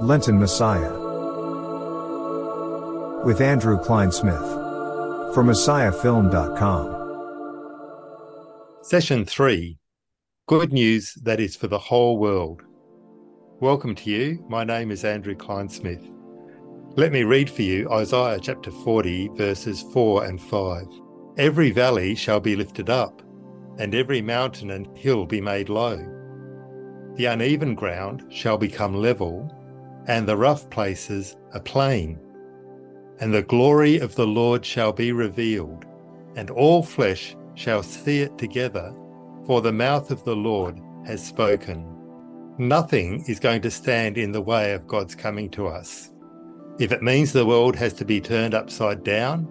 Lenten Messiah. With Andrew Klein Kleinsmith. For MessiahFilm.com. Session 3 Good News That Is for the Whole World. Welcome to you. My name is Andrew Kleinsmith. Let me read for you Isaiah chapter 40, verses 4 and 5. Every valley shall be lifted up, and every mountain and hill be made low. The uneven ground shall become level, and the rough places a plain. And the glory of the Lord shall be revealed, and all flesh shall see it together, for the mouth of the Lord has spoken. Nothing is going to stand in the way of God's coming to us. If it means the world has to be turned upside down,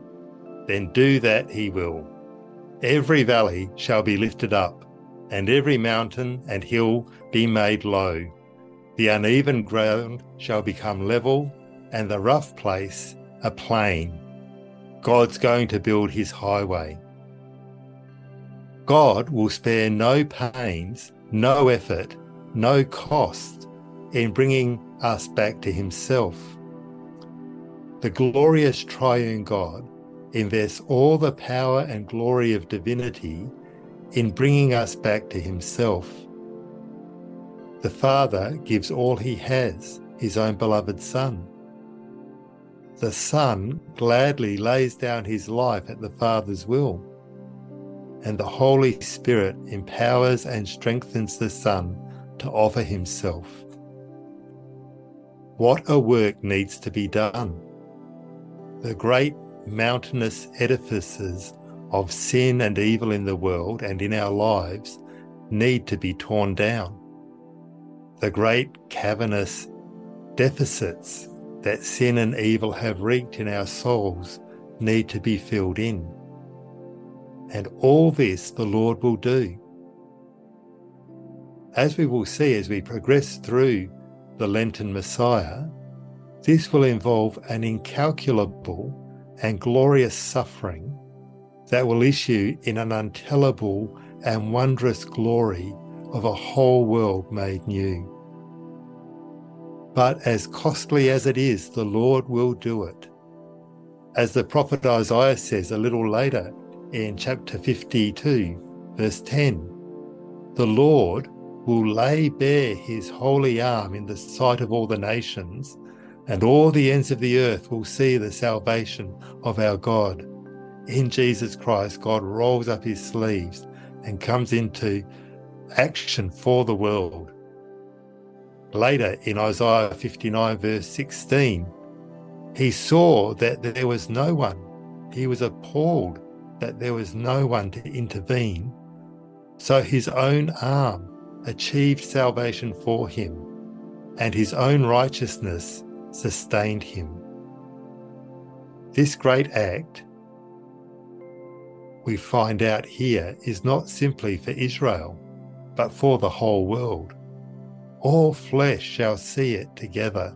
then do that he will. Every valley shall be lifted up, and every mountain and hill be made low. The uneven ground shall become level, and the rough place a plain. God's going to build his highway. God will spare no pains, no effort, no cost in bringing us back to himself. The glorious triune God invests all the power and glory of divinity in bringing us back to himself. The Father gives all he has, his own beloved Son. The Son gladly lays down his life at the Father's will. And the Holy Spirit empowers and strengthens the Son to offer himself. What a work needs to be done! The great mountainous edifices of sin and evil in the world and in our lives need to be torn down. The great cavernous deficits that sin and evil have wreaked in our souls need to be filled in. And all this the Lord will do. As we will see as we progress through the Lenten Messiah, this will involve an incalculable and glorious suffering that will issue in an untellable and wondrous glory of a whole world made new. But as costly as it is, the Lord will do it. As the prophet Isaiah says a little later in chapter 52, verse 10, the Lord will lay bare his holy arm in the sight of all the nations and all the ends of the earth will see the salvation of our God. In Jesus Christ, God rolls up his sleeves and comes into action for the world. Later in Isaiah 59, verse 16, he saw that there was no one. He was appalled that there was no one to intervene. So his own arm achieved salvation for him, and his own righteousness sustained him. This great act, we find out here, is not simply for Israel, but for the whole world. All flesh shall see it together.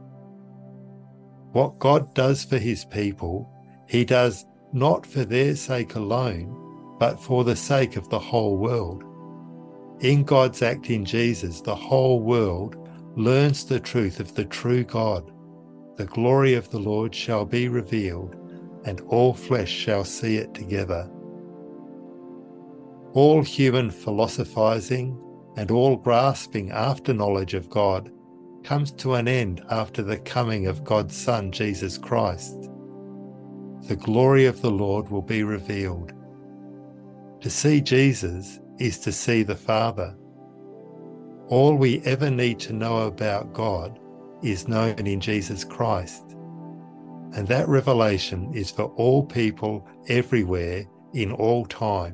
What God does for his people, he does not for their sake alone, but for the sake of the whole world. In God's act in Jesus, the whole world learns the truth of the true God the glory of the Lord shall be revealed, and all flesh shall see it together. All human philosophizing and all grasping after knowledge of God comes to an end after the coming of God's Son, Jesus Christ. The glory of the Lord will be revealed. To see Jesus is to see the Father. All we ever need to know about God is known in Jesus Christ. And that revelation is for all people everywhere in all time.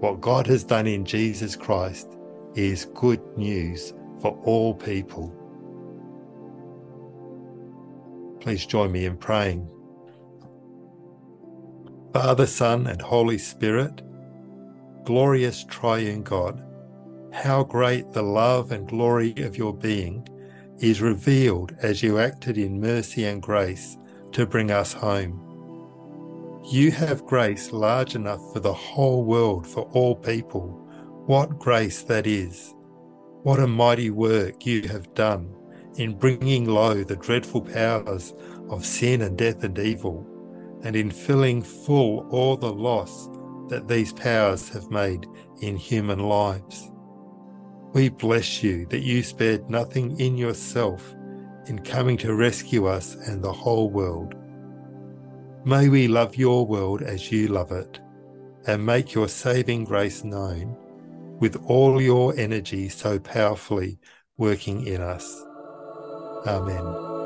What God has done in Jesus Christ is good news for all people. Please join me in praying. Father, Son, and Holy Spirit, glorious triune God, how great the love and glory of your being is revealed as you acted in mercy and grace to bring us home. You have grace large enough for the whole world, for all people. What grace that is! What a mighty work you have done in bringing low the dreadful powers of sin and death and evil, and in filling full all the loss that these powers have made in human lives. We bless you that you spared nothing in yourself in coming to rescue us and the whole world. May we love your world as you love it, and make your saving grace known with all your energy so powerfully working in us. Amen.